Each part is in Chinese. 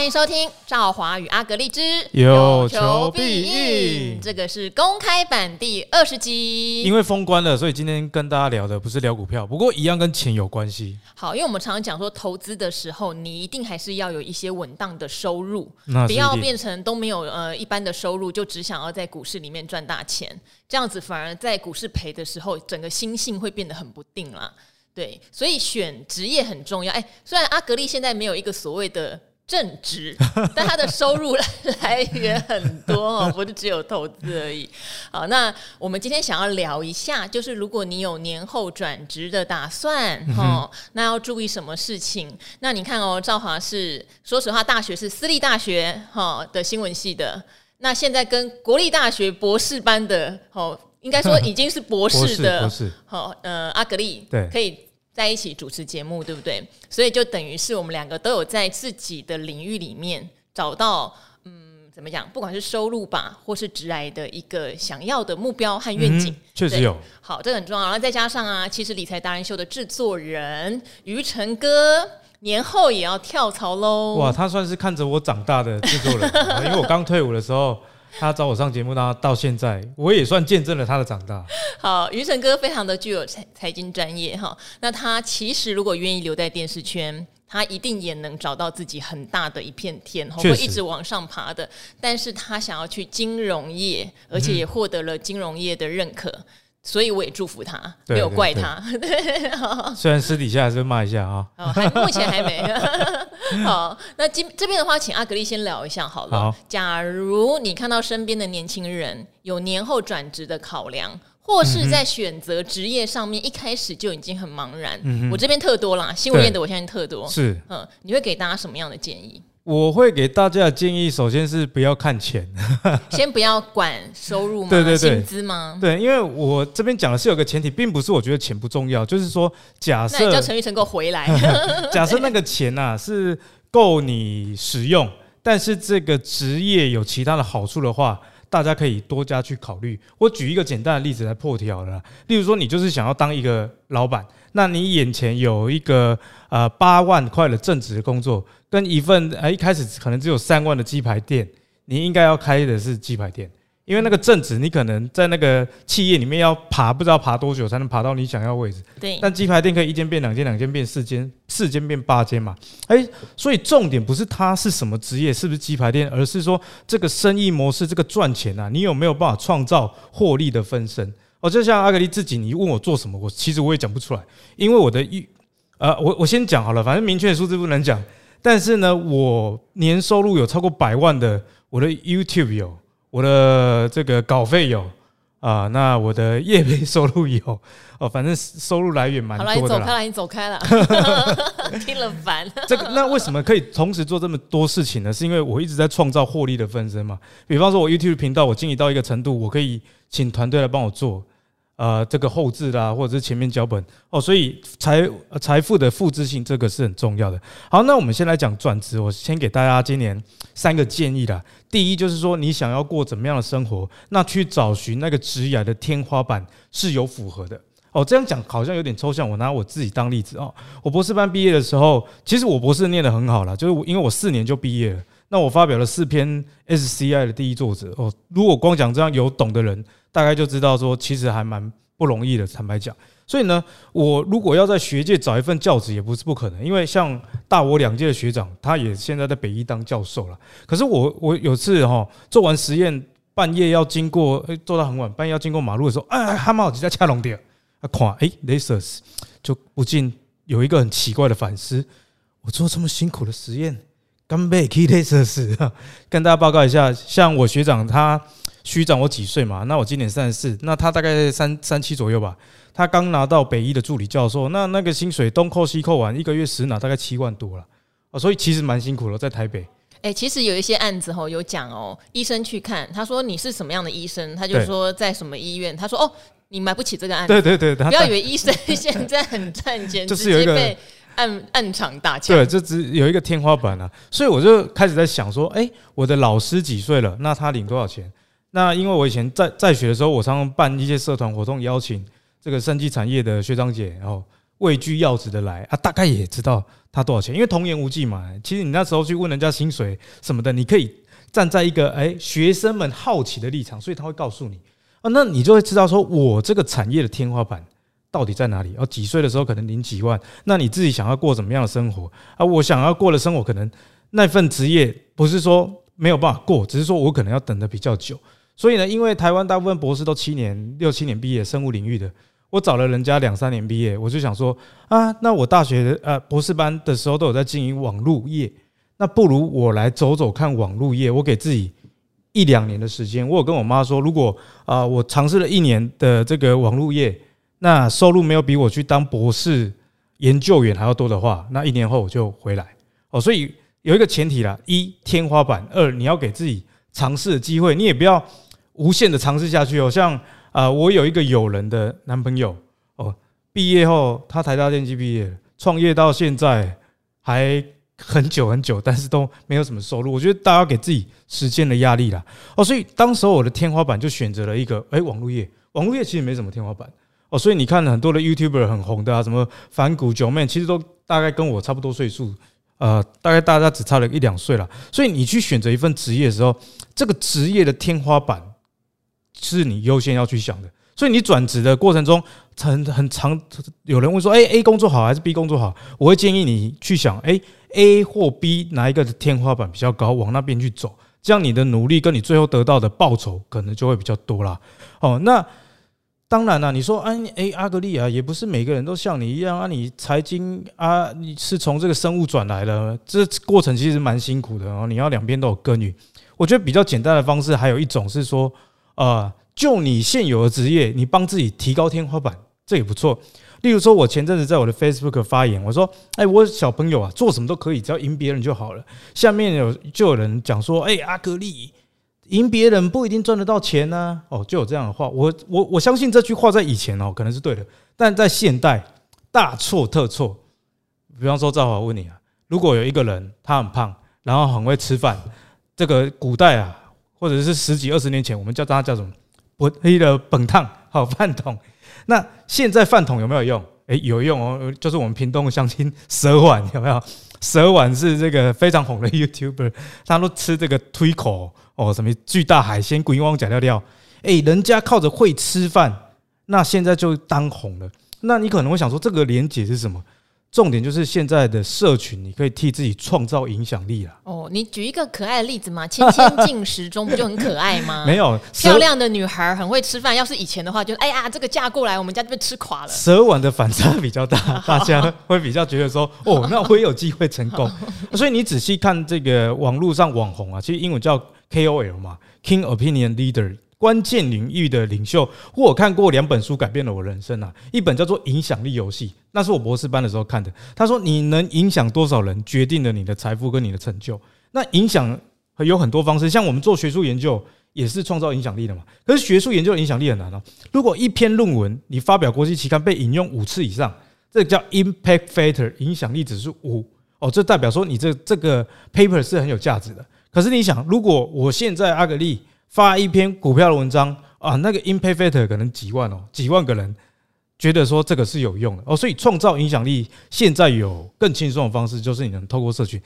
欢迎收听《赵华与阿格丽之有求必应》，这个是公开版第二十集。因为封关了，所以今天跟大家聊的不是聊股票，不过一样跟钱有关系。好，因为我们常常讲说，投资的时候你一定还是要有一些稳当的收入，不要变成都没有呃一般的收入，就只想要在股市里面赚大钱，这样子反而在股市赔的时候，整个心性会变得很不定啦。对，所以选职业很重要。哎，虽然阿格丽现在没有一个所谓的。正职，但他的收入来源很多哦，不是只有投资而已。好，那我们今天想要聊一下，就是如果你有年后转职的打算，哦，那要注意什么事情？那你看哦，赵华是说实话，大学是私立大学哈的新闻系的，那现在跟国立大学博士班的，哦，应该说 已经是博士的，好，呃，阿格丽，对，可以。在一起主持节目，对不对？所以就等于是我们两个都有在自己的领域里面找到，嗯，怎么讲？不管是收入吧，或是直来的一个想要的目标和愿景，确、嗯、实有。好，这个很重要。然后再加上啊，其实理财达人秀的制作人于成哥年后也要跳槽喽。哇，他算是看着我长大的制作人，因为我刚退伍的时候。他找我上节目，到到现在，我也算见证了他的长大。好，于晨哥非常的具有财财经专业哈。那他其实如果愿意留在电视圈，他一定也能找到自己很大的一片天，会一直往上爬的。但是他想要去金融业，而且也获得了金融业的认可。嗯所以我也祝福他，没有怪他。虽然私底下还是骂一下啊。哦，还目前还没。好，那今这边的话，请阿格丽先聊一下好了。好，假如你看到身边的年轻人有年后转职的考量，或是在选择职业上面一开始就已经很茫然，嗯、我这边特多啦，新闻业的我相信特多。是，嗯，你会给大家什么样的建议？我会给大家的建议，首先是不要看钱，先不要管收入吗？对对对，薪资吗？对，因为我这边讲的是有个前提，并不是我觉得钱不重要，就是说假设，那叫陈玉成给我回来。假设那个钱呐、啊、是够你使用，但是这个职业有其他的好处的话，大家可以多加去考虑。我举一个简单的例子来破题了，例如说你就是想要当一个老板。那你眼前有一个呃八万块的正职的工作，跟一份呃一开始可能只有三万的鸡排店，你应该要开的是鸡排店，因为那个正职你可能在那个企业里面要爬，不知道爬多久才能爬到你想要的位置。对。但鸡排店可以一间变两间，两间变四间，四间变八间嘛。哎，所以重点不是他是什么职业，是不是鸡排店，而是说这个生意模式，这个赚钱啊，你有没有办法创造获利的分身？哦，就像阿格力自己，你问我做什么，我其实我也讲不出来，因为我的预，呃，我我先讲好了，反正明确的数字不能讲，但是呢，我年收入有超过百万的，我的 YouTube 有，我的这个稿费有，啊、呃，那我的业配收入有，哦，反正收入来源蛮多的。好了，你走开了，你走开了，听了烦。这个那为什么可以同时做这么多事情呢？是因为我一直在创造获利的分身嘛。比方说，我 YouTube 频道我经营到一个程度，我可以请团队来帮我做。呃，这个后置啦，或者是前面脚本哦，所以财财富的复制性这个是很重要的。好，那我们先来讲转职，我先给大家今年三个建议啦。第一就是说，你想要过怎么样的生活，那去找寻那个职业的天花板是有符合的哦。这样讲好像有点抽象，我拿我自己当例子哦。我博士班毕业的时候，其实我博士念得很好了，就是因为我四年就毕业了。那我发表了四篇 SCI 的第一作者哦。如果光讲这样，有懂的人。大概就知道说，其实还蛮不容易的。坦白讲，所以呢，我如果要在学界找一份教职，也不是不可能。因为像大我两届的学长，他也现在在北医当教授了。可是我我有次哈做完实验，半夜要经过，诶，做到很晚，半夜要经过马路的时候，哎，他们好像在掐龙点，啊，看，诶，lasers 就不禁有一个很奇怪的反思：我做这么辛苦的实验，干杯 key lasers，跟大家报告一下，像我学长他。虚长我几岁嘛？那我今年三十四，那他大概三三七左右吧。他刚拿到北医的助理教授，那那个薪水东扣西扣完，一个月实拿大概七万多了啊，所以其实蛮辛苦了，在台北。哎、欸，其实有一些案子吼有讲哦，医生去看，他说你是什么样的医生，他就说在什么医院，他说哦，你买不起这个案子。对对对，不要以为医生现在很赚钱，就是有一个暗暗场大枪。对，这只有一个天花板啊，所以我就开始在想说，哎、欸，我的老师几岁了？那他领多少钱？那因为我以前在在学的时候，我常常办一些社团活动，邀请这个生技产业的学长姐，然后位居要职的来啊，大概也知道他多少钱，因为童言无忌嘛。其实你那时候去问人家薪水什么的，你可以站在一个哎学生们好奇的立场，所以他会告诉你啊，那你就会知道说我这个产业的天花板到底在哪里？哦，几岁的时候可能领几万，那你自己想要过什么样的生活啊？我想要过的生活，可能那份职业不是说没有办法过，只是说我可能要等得比较久。所以呢，因为台湾大部分博士都七年、六七年毕业，生物领域的，我找了人家两三年毕业，我就想说啊，那我大学的呃博士班的时候都有在经营网络业，那不如我来走走看网络业，我给自己一两年的时间。我有跟我妈说，如果啊我尝试了一年的这个网络业，那收入没有比我去当博士研究员还要多的话，那一年后我就回来。哦，所以有一个前提啦：一天花板，二你要给自己尝试的机会，你也不要。无限的尝试下去哦，像啊，我有一个友人的男朋友哦，毕业后他台大电机毕业，创业到现在还很久很久，但是都没有什么收入。我觉得大家给自己时间的压力啦哦，所以当时候我的天花板就选择了一个哎，网络业，网络业其实没什么天花板哦，所以你看很多的 YouTuber 很红的啊，什么反骨九妹，其实都大概跟我差不多岁数，呃，大概大家只差了一两岁了。所以你去选择一份职业的时候，这个职业的天花板。是你优先要去想的，所以你转职的过程中很很常，有人问说：“哎，A 工作好还是 B 工作好？”我会建议你去想：哎，A 或 B 哪一个的天花板比较高，往那边去走，这样你的努力跟你最后得到的报酬可能就会比较多啦。哦，那当然了，你说：“哎，哎，阿格力啊，也不是每个人都像你一样啊，你财经啊，你是从这个生物转来的，这过程其实蛮辛苦的哦，你要两边都有耕耘。我觉得比较简单的方式还有一种是说。啊，就你现有的职业，你帮自己提高天花板，这也不错。例如说，我前阵子在我的 Facebook 发言，我说：“哎，我小朋友啊，做什么都可以，只要赢别人就好了。”下面有就有人讲说：“哎，阿格力，赢别人不一定赚得到钱呢。”哦，就有这样的话，我我我相信这句话在以前哦可能是对的，但在现代大错特错。比方说，赵华问你啊，如果有一个人他很胖，然后很会吃饭，这个古代啊。或者是十几二十年前，我们叫它叫什么？不黑的本烫好饭桶。那现在饭桶有没有用？哎，有用哦，就是我们屏东的乡亲蛇碗有没有？蛇碗是这个非常红的 YouTuber，他都吃这个推口哦，什么巨大海鲜、鬼王假料料。哎，人家靠着会吃饭，那现在就当红了。那你可能会想说，这个连结是什么？重点就是现在的社群，你可以替自己创造影响力了。哦，你举一个可爱的例子嘛？千千进食中不就很可爱吗？没有，漂亮的女孩很会吃饭。要是以前的话就，就哎呀，这个嫁过来，我们家就被吃垮了。蛇丸的反差比较大，大家会比较觉得说，哦，那我也有机会成功。所以你仔细看这个网络上网红啊，其实英文叫 KOL 嘛，King Opinion Leader。关键领域的领袖，我看过两本书改变了我人生啊！一本叫做《影响力游戏》，那是我博士班的时候看的。他说，你能影响多少人，决定了你的财富跟你的成就。那影响有很多方式，像我们做学术研究，也是创造影响力的嘛。可是学术研究的影响力很难哦。如果一篇论文你发表国际期刊被引用五次以上，这叫 Impact Factor，影响力指数五哦，这代表说你这这个 paper 是很有价值的。可是你想，如果我现在阿格力。发一篇股票的文章啊，那个 impact factor 可能几万哦，几万个人觉得说这个是有用的哦，所以创造影响力现在有更轻松的方式，就是你能透过社群。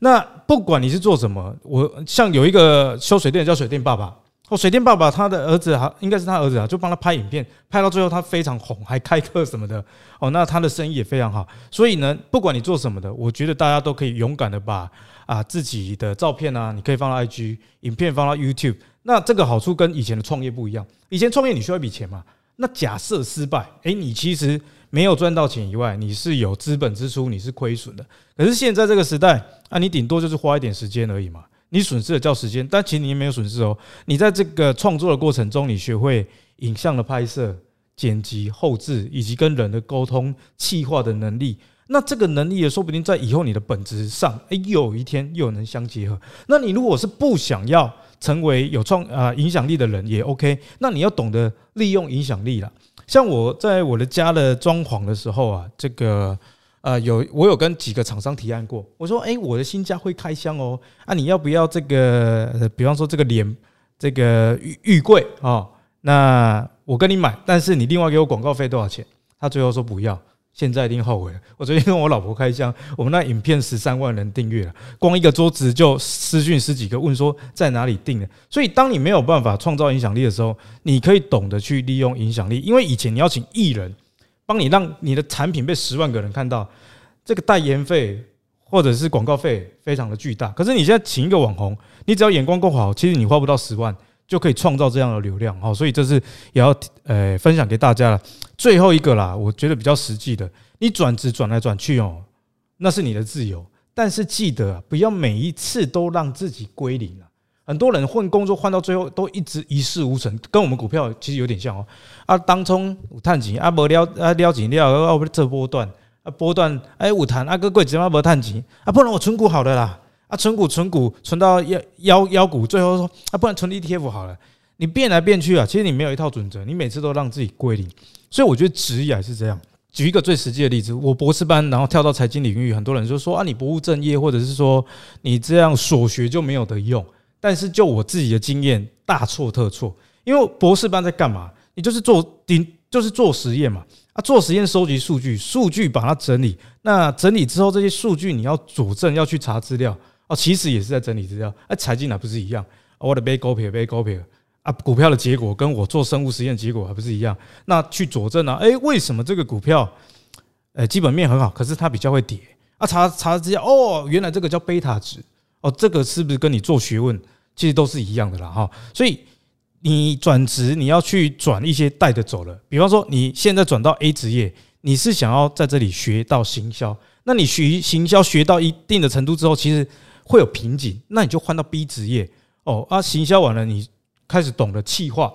那不管你是做什么，我像有一个修水电叫水电爸爸哦，水电爸爸他的儿子哈，应该是他儿子啊，就帮他拍影片，拍到最后他非常红，还开课什么的哦，那他的生意也非常好。所以呢，不管你做什么的，我觉得大家都可以勇敢的把啊自己的照片啊，你可以放到 IG，影片放到 YouTube。那这个好处跟以前的创业不一样，以前创业你需要一笔钱嘛？那假设失败，诶，你其实没有赚到钱以外，你是有资本支出，你是亏损的。可是现在这个时代啊，你顶多就是花一点时间而已嘛，你损失的叫时间，但其实你也没有损失哦。你在这个创作的过程中，你学会影像的拍摄、剪辑、后制，以及跟人的沟通、企划的能力。那这个能力也说不定在以后你的本质上，诶，有一天又能相结合。那你如果是不想要，成为有创啊影响力的人也 OK，那你要懂得利用影响力啦。像我在我的家的装潢的时候啊，这个呃有我有跟几个厂商提案过，我说诶，我的新家会开箱哦，啊你要不要这个？比方说这个帘这个浴浴柜啊，那我跟你买，但是你另外给我广告费多少钱？他最后说不要，现在一定后悔。我昨天跟我老婆开箱，我们那影片十三万人订阅了，光一个桌子就私讯十几个问说在哪里订的。所以，当你没有办法创造影响力的时候，你可以懂得去利用影响力，因为以前你要请艺人帮你让你的产品被十万个人看到，这个代言费或者是广告费非常的巨大。可是你现在请一个网红，你只要眼光够好，其实你花不到十万。就可以创造这样的流量，好，所以这是也要呃分享给大家了。最后一个啦，我觉得比较实际的，你转职转来转去哦，那是你的自由，但是记得不要每一次都让自己归零。很多人换工作换到最后都一直一事无成，跟我们股票其实有点像哦。啊，当冲有探钱啊，无了啊了钱了，啊这波段啊波段哎有探啊，个贵怎么无探钱啊？不然我存股好了啦。啊，存股存股存到腰腰腰股，最后说啊，不然存 ETF 好了。你变来变去啊，其实你没有一套准则，你每次都让自己归零。所以我觉得职业还是这样。举一个最实际的例子，我博士班然后跳到财经领域，很多人就说啊，你不务正业，或者是说你这样所学就没有得用。但是就我自己的经验，大错特错。因为博士班在干嘛？你就是做顶，就是做实验嘛。啊，做实验收集数据，数据把它整理。那整理之后，这些数据你要佐证，要去查资料。哦，其实也是在整理资料。哎，财经还不是一样？我的背股票，背股票啊，股票的结果跟我做生物实验结果还不是一样？那去佐证啊？哎，为什么这个股票，哎，基本面很好，可是它比较会跌啊？查查资料，哦，原来这个叫贝塔值。哦，这个是不是跟你做学问其实都是一样的啦？哈，所以你转职，你要去转一些带着走了。比方说，你现在转到 A 职业，你是想要在这里学到行销，那你学行销学到一定的程度之后，其实会有瓶颈，那你就换到 B 职业哦啊，行销完了，你开始懂得企划，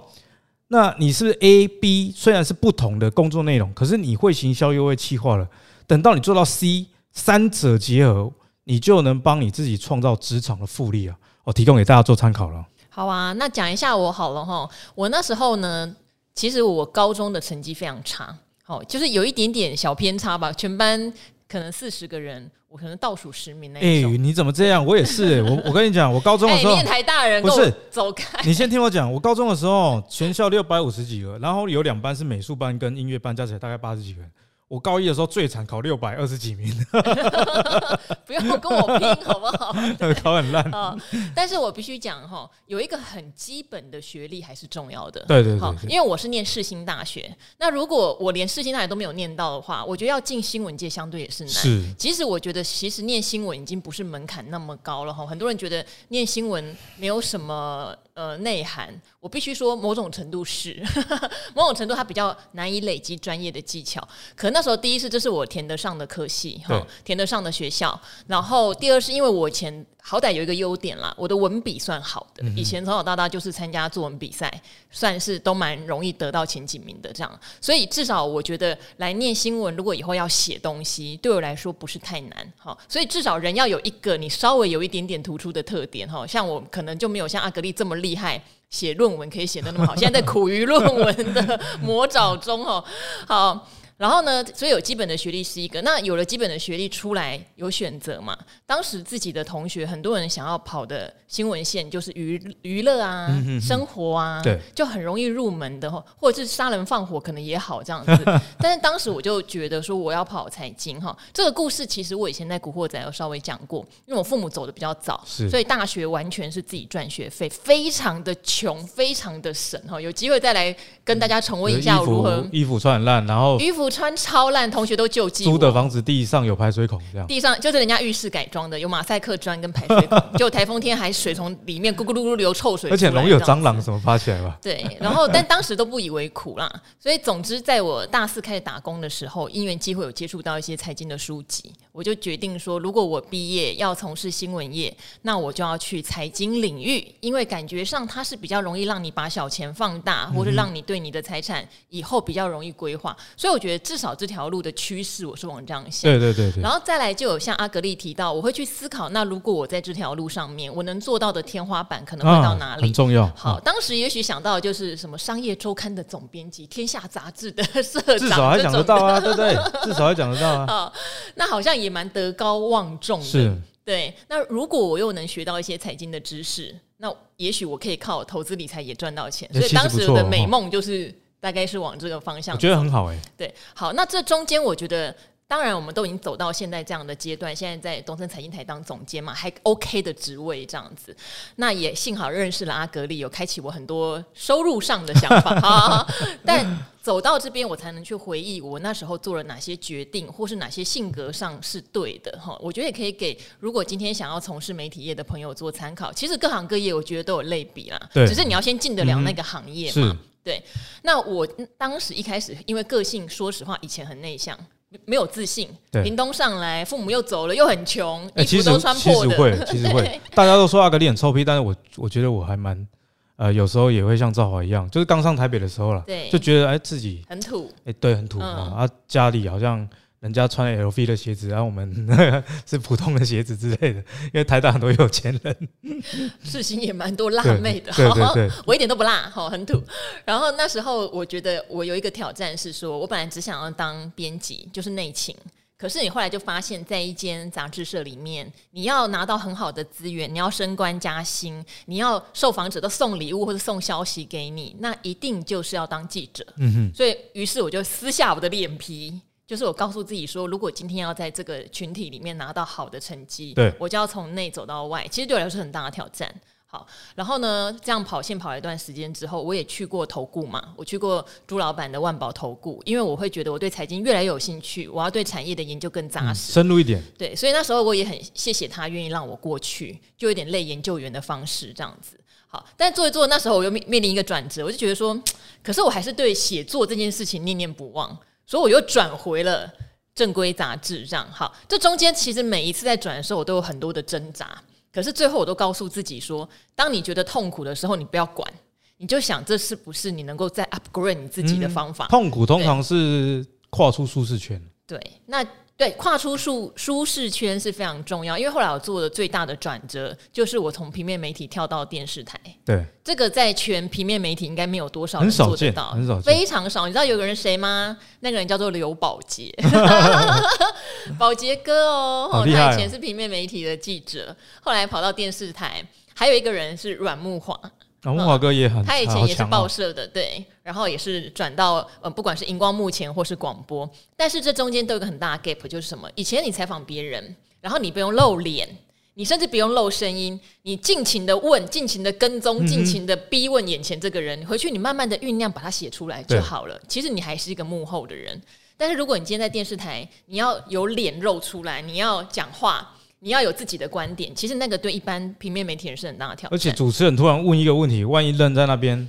那你是不是 A、B 虽然是不同的工作内容，可是你会行销又会企划了，等到你做到 C，三者结合，你就能帮你自己创造职场的复利啊！我提供给大家做参考了。好啊，那讲一下我好了哈，我那时候呢，其实我高中的成绩非常差，好，就是有一点点小偏差吧，全班。可能四十个人，我可能倒数十名那一种。哎，你怎么这样？我也是、欸。我我跟你讲，我高中的时候，电台大人不是走开。你先听我讲，我高中的时候，全校六百五十几个，然后有两班是美术班跟音乐班，加起来大概八十几个人。我高一的时候最惨，考六百二十几名，不要跟我拼好不好？考很烂啊！但是我必须讲哈，有一个很基本的学历还是重要的。对对对，因为我是念世新大学，那如果我连世新大学都没有念到的话，我觉得要进新闻界相对也是难。是，即使我觉得其实念新闻已经不是门槛那么高了哈。很多人觉得念新闻没有什么。呃，内涵我必须说，某种程度是，某种程度它比较难以累积专业的技巧。可那时候第一是这是我填得上的科系哈，填得上的学校。然后第二是因为我前。好歹有一个优点啦，我的文笔算好的。以前从小到大就是参加作文比赛，算是都蛮容易得到前几名的这样。所以至少我觉得来念新闻，如果以后要写东西，对我来说不是太难。好，所以至少人要有一个你稍微有一点点突出的特点。哈，像我可能就没有像阿格丽这么厉害，写论文可以写的那么好。现在在苦于论文的魔爪中。哈，好。然后呢，所以有基本的学历是一个。那有了基本的学历出来，有选择嘛？当时自己的同学很多人想要跑的新闻线就是娱娱乐啊、嗯、哼哼生活啊，对，就很容易入门的，或者是杀人放火可能也好这样子。但是当时我就觉得说我要跑财经哈。这个故事其实我以前在《古惑仔》有稍微讲过，因为我父母走的比较早，是所以大学完全是自己赚学费，非常的穷，非常的省哈。有机会再来跟大家重温一下我如何衣服穿很烂，然后衣服。穿超烂，同学都救济。租的房子地上有排水孔，这样地上就是人家浴室改装的，有马赛克砖跟排水孔。就台风天还水从里面咕咕噜噜流臭水，而且容易有蟑螂什么爬起来吧？对，然后但当时都不以为苦啦。所以总之，在我大四开始打工的时候，因缘机会有接触到一些财经的书籍，我就决定说，如果我毕业要从事新闻业，那我就要去财经领域，因为感觉上它是比较容易让你把小钱放大，或者让你对你的财产以后比较容易规划。所以我觉得。至少这条路的趋势，我是往这样想。对对对对。然后再来，就有像阿格力提到，我会去思考，那如果我在这条路上面，我能做到的天花板可能会到哪里？很重要。好，当时也许想到就是什么《商业周刊》的总编辑，《天下杂志》的社长，至少还讲得到啊，对不对？至少还讲得到啊。好，那好像也蛮德高望重的。是。对。那如果我又能学到一些财经的知识，那也许我可以靠投资理财也赚到钱。所以当时的美梦就是。大概是往这个方向。我觉得很好哎、欸。对，好，那这中间我觉得。当然，我们都已经走到现在这样的阶段，现在在东森财经台当总监嘛，还 OK 的职位这样子。那也幸好认识了阿格力，有开启我很多收入上的想法啊。但走到这边，我才能去回忆我那时候做了哪些决定，或是哪些性格上是对的哈。我觉得也可以给如果今天想要从事媒体业的朋友做参考。其实各行各业，我觉得都有类比啦，对，只是你要先进得了那个行业嘛。嗯、对。那我当时一开始，因为个性，说实话，以前很内向。没有自信，屏东上来，父母又走了，又很穷，衣服都穿破的。其实会，其实会。大家都说阿格力很臭屁，但是我我觉得我还蛮，呃，有时候也会像赵华一样，就是刚上台北的时候了，对，就觉得哎自己很土，哎对，很土、嗯、啊，家里好像。人家穿 LV 的鞋子，然后我们 是普通的鞋子之类的。因为台大很多有钱人，世新也蛮多辣妹的。对对对，对，我一点都不辣，哈，很土。然后那时候我觉得我有一个挑战是说，我本来只想要当编辑，就是内勤。可是你后来就发现，在一间杂志社里面，你要拿到很好的资源，你要升官加薪，你要受访者都送礼物或者送消息给你，那一定就是要当记者。嗯哼。所以，于是我就撕下我的脸皮。就是我告诉自己说，如果今天要在这个群体里面拿到好的成绩，对，我就要从内走到外。其实对我来说是很大的挑战。好，然后呢，这样跑线跑了一段时间之后，我也去过投顾嘛，我去过朱老板的万宝投顾，因为我会觉得我对财经越来越有兴趣，我要对产业的研究更扎实、嗯、深入一点。对，所以那时候我也很谢谢他愿意让我过去，就有点类研究员的方式这样子。好，但做一做，那时候我又面面临一个转折，我就觉得说，可是我还是对写作这件事情念念不忘。所以我又转回了正规杂志，这样好。这中间其实每一次在转的时候，我都有很多的挣扎。可是最后我都告诉自己说，当你觉得痛苦的时候，你不要管，你就想这是不是你能够再 upgrade 你自己的方法。嗯，痛苦通常是跨出舒适圈。对，那。对，跨出舒舒适圈是非常重要，因为后来我做的最大的转折，就是我从平面媒体跳到电视台。对，这个在全平面媒体应该没有多少人做得到，很少见，非常少。你知道有个人谁吗？那个人叫做刘宝杰，宝杰哥哦，哦，他以前是平面媒体的记者，后来跑到电视台。还有一个人是阮木华。木华哥也很，他以前也是报社的，对，然后也是转到呃，不管是荧光幕前或是广播，但是这中间都有个很大的 gap，就是什么？以前你采访别人，然后你不用露脸，你甚至不用露声音，你尽情的问，尽情的跟踪，尽情的逼问眼前这个人，回去你慢慢的酝酿，把它写出来就好了。其实你还是一个幕后的人，但是如果你今天在电视台，你要有脸露出来，你要讲话。你要有自己的观点，其实那个对一般平面媒体人是很大的挑战。而且主持人突然问一个问题，万一愣在那边，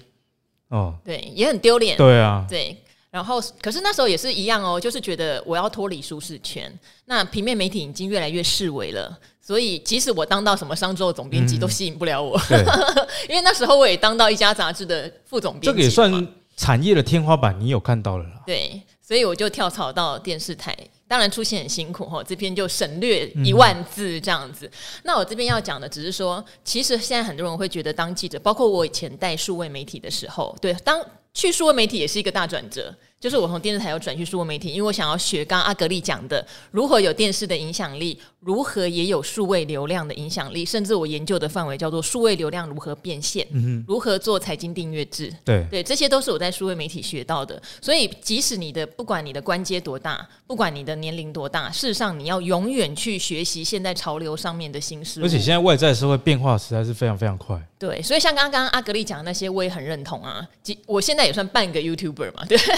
哦，对，也很丢脸。对啊，对。然后，可是那时候也是一样哦，就是觉得我要脱离舒适圈。那平面媒体已经越来越式微了，所以即使我当到什么商周总编辑，都吸引不了我。嗯、因为那时候我也当到一家杂志的副总编辑，这个也算产业的天花板，你有看到了啦。对，所以我就跳槽到电视台。当然出现很辛苦哈，这篇就省略一万字这样子。嗯、那我这边要讲的只是说，其实现在很多人会觉得当记者，包括我以前带数位媒体的时候，对，当去数位媒体也是一个大转折。就是我从电视台要转去数位媒体，因为我想要学刚刚阿格力讲的，如何有电视的影响力，如何也有数位流量的影响力，甚至我研究的范围叫做数位流量如何变现，嗯、如何做财经订阅制，对对，这些都是我在数位媒体学到的。所以，即使你的不管你的官阶多大，不管你的年龄多大，事实上你要永远去学习现在潮流上面的新事物。而且现在外在社会变化实在是非常非常快。对，所以像刚刚阿格力讲的那些，我也很认同啊。即我现在也算半个 YouTuber 嘛，对。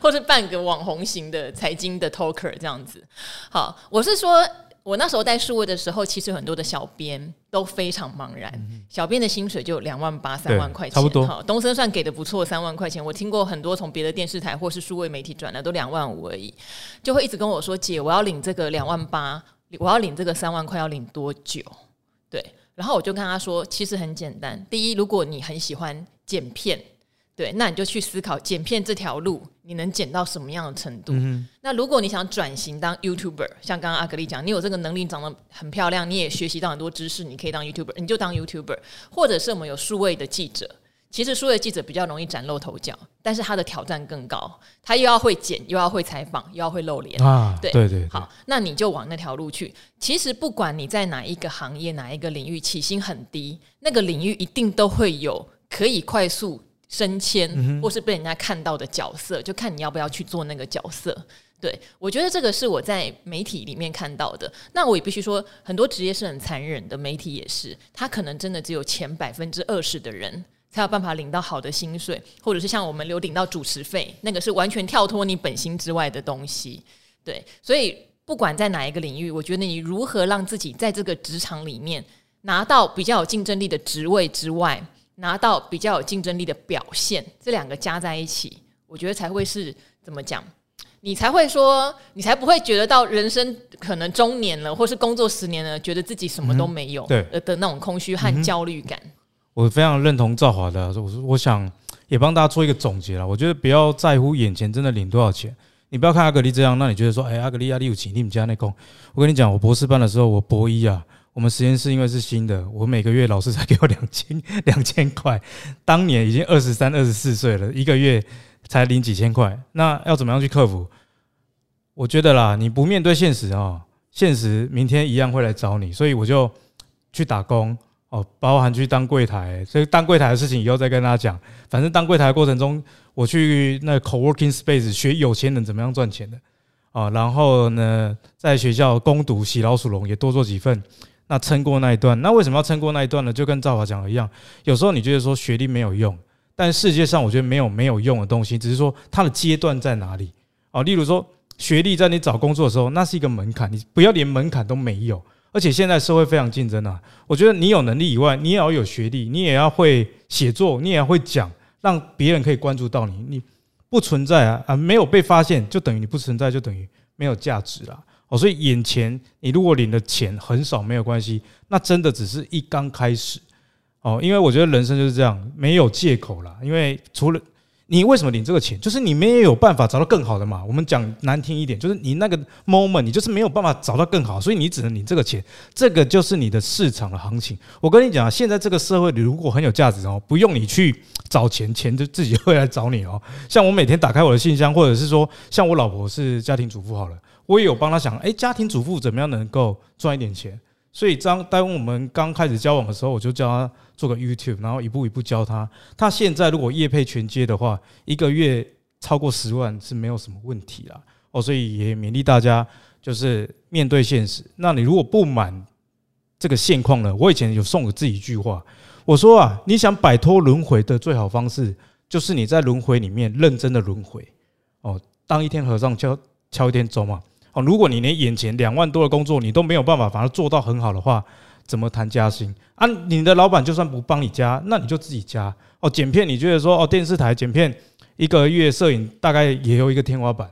或是半个网红型的财经的 talker 这样子，好，我是说，我那时候带数位的时候，其实很多的小编都非常茫然，嗯、小编的薪水就有两万八、三万块钱，差不多。好，东森算给的不错，三万块钱。我听过很多从别的电视台或是数位媒体转的，都两万五而已，就会一直跟我说：“姐，我要领这个两万八，我要领这个三万块，要领多久？”对，然后我就跟他说：“其实很简单，第一，如果你很喜欢剪片。”对，那你就去思考剪片这条路，你能剪到什么样的程度？嗯、那如果你想转型当 YouTuber，像刚刚阿格力讲，你有这个能力，长得很漂亮，你也学习到很多知识，你可以当 YouTuber，你就当 YouTuber。或者是我们有数位的记者，其实数位记者比较容易崭露头角，但是他的挑战更高，他又要会剪，又要会采访，又要会露脸啊！对对对，好，那你就往那条路去。其实不管你在哪一个行业、哪一个领域，起薪很低，那个领域一定都会有可以快速。升迁或是被人家看到的角色，就看你要不要去做那个角色。对，我觉得这个是我在媒体里面看到的。那我也必须说，很多职业是很残忍的，媒体也是，他可能真的只有前百分之二十的人才有办法领到好的薪水，或者是像我们留领到主持费，那个是完全跳脱你本心之外的东西。对，所以不管在哪一个领域，我觉得你如何让自己在这个职场里面拿到比较有竞争力的职位之外，拿到比较有竞争力的表现，这两个加在一起，我觉得才会是怎么讲？你才会说，你才不会觉得到人生可能中年了，或是工作十年了，觉得自己什么都没有，嗯、对的那种空虚和焦虑感、嗯。我非常认同赵华的，我我想也帮大家做一个总结了。我觉得不要在乎眼前真的领多少钱，你不要看阿格力这样，那你觉得说，哎，阿格力压力有钱，你们家那工？我跟你讲，我博士班的时候，我博一啊，我们实验室因为是新的，我每个月老师才给我两千 两千块，当年已经二十三、二十四岁了，一个月才领几千块，那要怎么样去克服？我觉得啦，你不面对现实啊，现实明天一样会来找你，所以我就去打工哦，包含去当柜台。所以当柜台的事情以后再跟大家讲。反正当柜台的过程中，我去那 co-working space 学有钱人怎么样赚钱的啊，然后呢，在学校攻读洗老鼠笼也多做几份，那撑过那一段。那为什么要撑过那一段呢？就跟赵华讲的一样，有时候你觉得说学历没有用，但世界上我觉得没有没有用的东西，只是说它的阶段在哪里啊。例如说。学历在你找工作的时候，那是一个门槛，你不要连门槛都没有。而且现在社会非常竞争啊，我觉得你有能力以外，你也要有学历，你也要会写作，你也要会讲，让别人可以关注到你。你不存在啊啊，没有被发现，就等于你不存在，就等于没有价值了。哦，所以眼前你如果领的钱很少，没有关系，那真的只是一刚开始。哦，因为我觉得人生就是这样，没有借口了。因为除了你为什么领这个钱？就是你没有办法找到更好的嘛。我们讲难听一点，就是你那个 moment，你就是没有办法找到更好，所以你只能领这个钱。这个就是你的市场的行情。我跟你讲，现在这个社会里如果很有价值哦，不用你去找钱，钱就自己会来找你哦。像我每天打开我的信箱，或者是说，像我老婆是家庭主妇好了，我也有帮他想，诶，家庭主妇怎么样能够赚一点钱？所以当当我们刚开始交往的时候，我就叫他。做个 YouTube，然后一步一步教他。他现在如果业配全接的话，一个月超过十万是没有什么问题啦。哦，所以也勉励大家，就是面对现实。那你如果不满这个现况呢？我以前有送给自己一句话，我说啊，你想摆脱轮回的最好方式，就是你在轮回里面认真的轮回。哦，当一天和尚敲敲一天钟嘛。哦，如果你连眼前两万多的工作你都没有办法把它做到很好的话，怎么谈加薪啊？你的老板就算不帮你加，那你就自己加哦。剪片，你觉得说哦，电视台剪片一个月摄影大概也有一个天花板。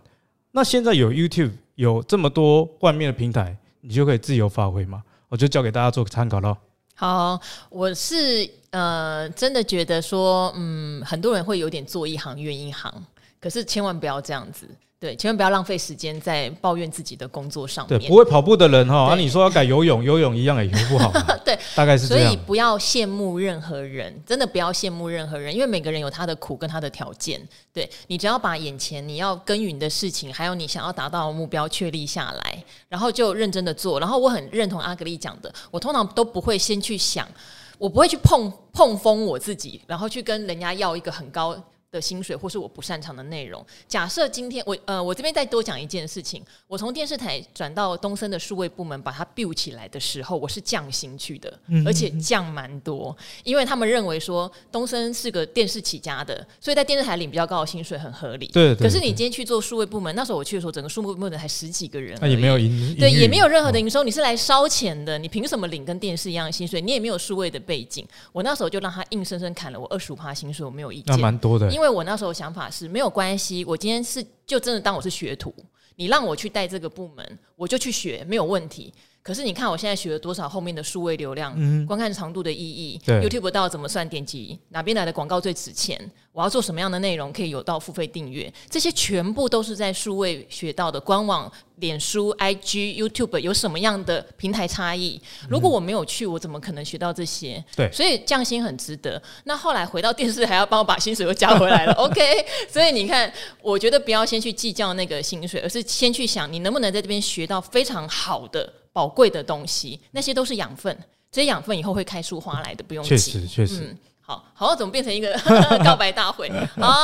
那现在有 YouTube，有这么多外面的平台，你就可以自由发挥嘛。我就教给大家做个参考喽。好，我是呃真的觉得说，嗯，很多人会有点做一行怨一行，可是千万不要这样子。对，千万不要浪费时间在抱怨自己的工作上面。对，不会跑步的人哈，啊，你说要改游泳，游泳一样也游不好。对，大概是这样。所以不要羡慕任何人，真的不要羡慕任何人，因为每个人有他的苦跟他的条件。对，你只要把眼前你要耕耘的事情，还有你想要达到的目标确立下来，然后就认真的做。然后我很认同阿格丽讲的，我通常都不会先去想，我不会去碰碰风我自己，然后去跟人家要一个很高。的薪水，或是我不擅长的内容。假设今天我呃，我这边再多讲一件事情，我从电视台转到东森的数位部门，把它 build 起来的时候，我是降薪去的，而且降蛮多，因为他们认为说东森是个电视起家的，所以在电视台领比较高的薪水很合理。对，可是你今天去做数位部门，那时候我去的时候，整个数位部门才十几个人，那也没有营，对，也没有任何的营收，你是来烧钱的，你凭什么领跟电视一样的薪水？你也没有数位的背景，我那时候就让他硬生生砍了我二十五趴薪水，我没有意见，那蛮多的，因为为我那时候。想法是没有关系，我今天是就真的当我是学徒，你让我去带这个部门，我就去学，没有问题。可是你看我现在学了多少后面的数位流量、嗯、观看长度的意义，YouTube 到怎么算点击，哪边来的广告最值钱？我要做什么样的内容可以有到付费订阅？这些全部都是在数位学到的。官网、脸书、IG、YouTube 有什么样的平台差异？如果我没有去，我怎么可能学到这些？对，所以降薪很值得。那后来回到电视还要帮我把薪水又加回来了，OK？所以你看，我觉得不要先去计较那个薪水，而是先去想你能不能在这边学到非常好的。宝贵的东西，那些都是养分，这些养分以后会开出花来的，不用急。确实，确实。嗯，好，好，怎么变成一个 告白大会？好，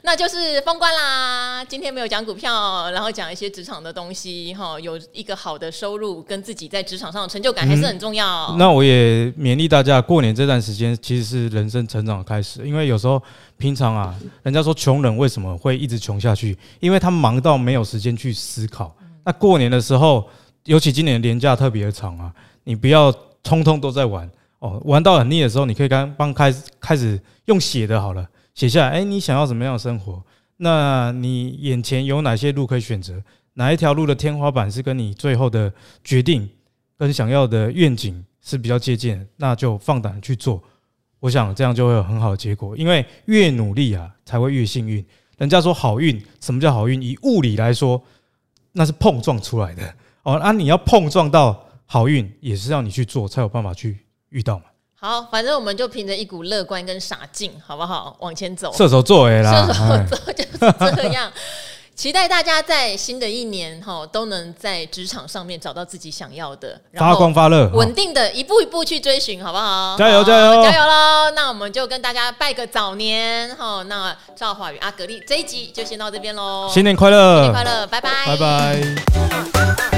那就是封关啦。今天没有讲股票，然后讲一些职场的东西，哈，有一个好的收入，跟自己在职场上的成就感还是很重要。嗯，那我也勉励大家，过年这段时间其实是人生成长的开始，因为有时候平常啊，人家说穷人为什么会一直穷下去？因为他忙到没有时间去思考。那过年的时候，尤其今年年假特别长啊，你不要通通都在玩。哦，玩到很腻的时候，你可以刚帮开始开始用写的好了，写下来。哎，你想要什么样的生活？那你眼前有哪些路可以选择？哪一条路的天花板是跟你最后的决定跟想要的愿景是比较接近？那就放胆去做。我想这样就会有很好的结果，因为越努力啊，才会越幸运。人家说好运，什么叫好运？以物理来说，那是碰撞出来的。哦，那你要碰撞到好运，也是要你去做才有办法去。遇到嘛？好，反正我们就凭着一股乐观跟傻劲，好不好？往前走。射手座哎啦，射手座 就是这样。期待大家在新的一年哈，都能在职场上面找到自己想要的，发光发热，稳定的一步一步去追寻，好不好？加油加油加油喽！那我们就跟大家拜个早年哈。那赵华与阿格力这一集就先到这边喽，新年快乐，新年快乐，拜拜，拜拜。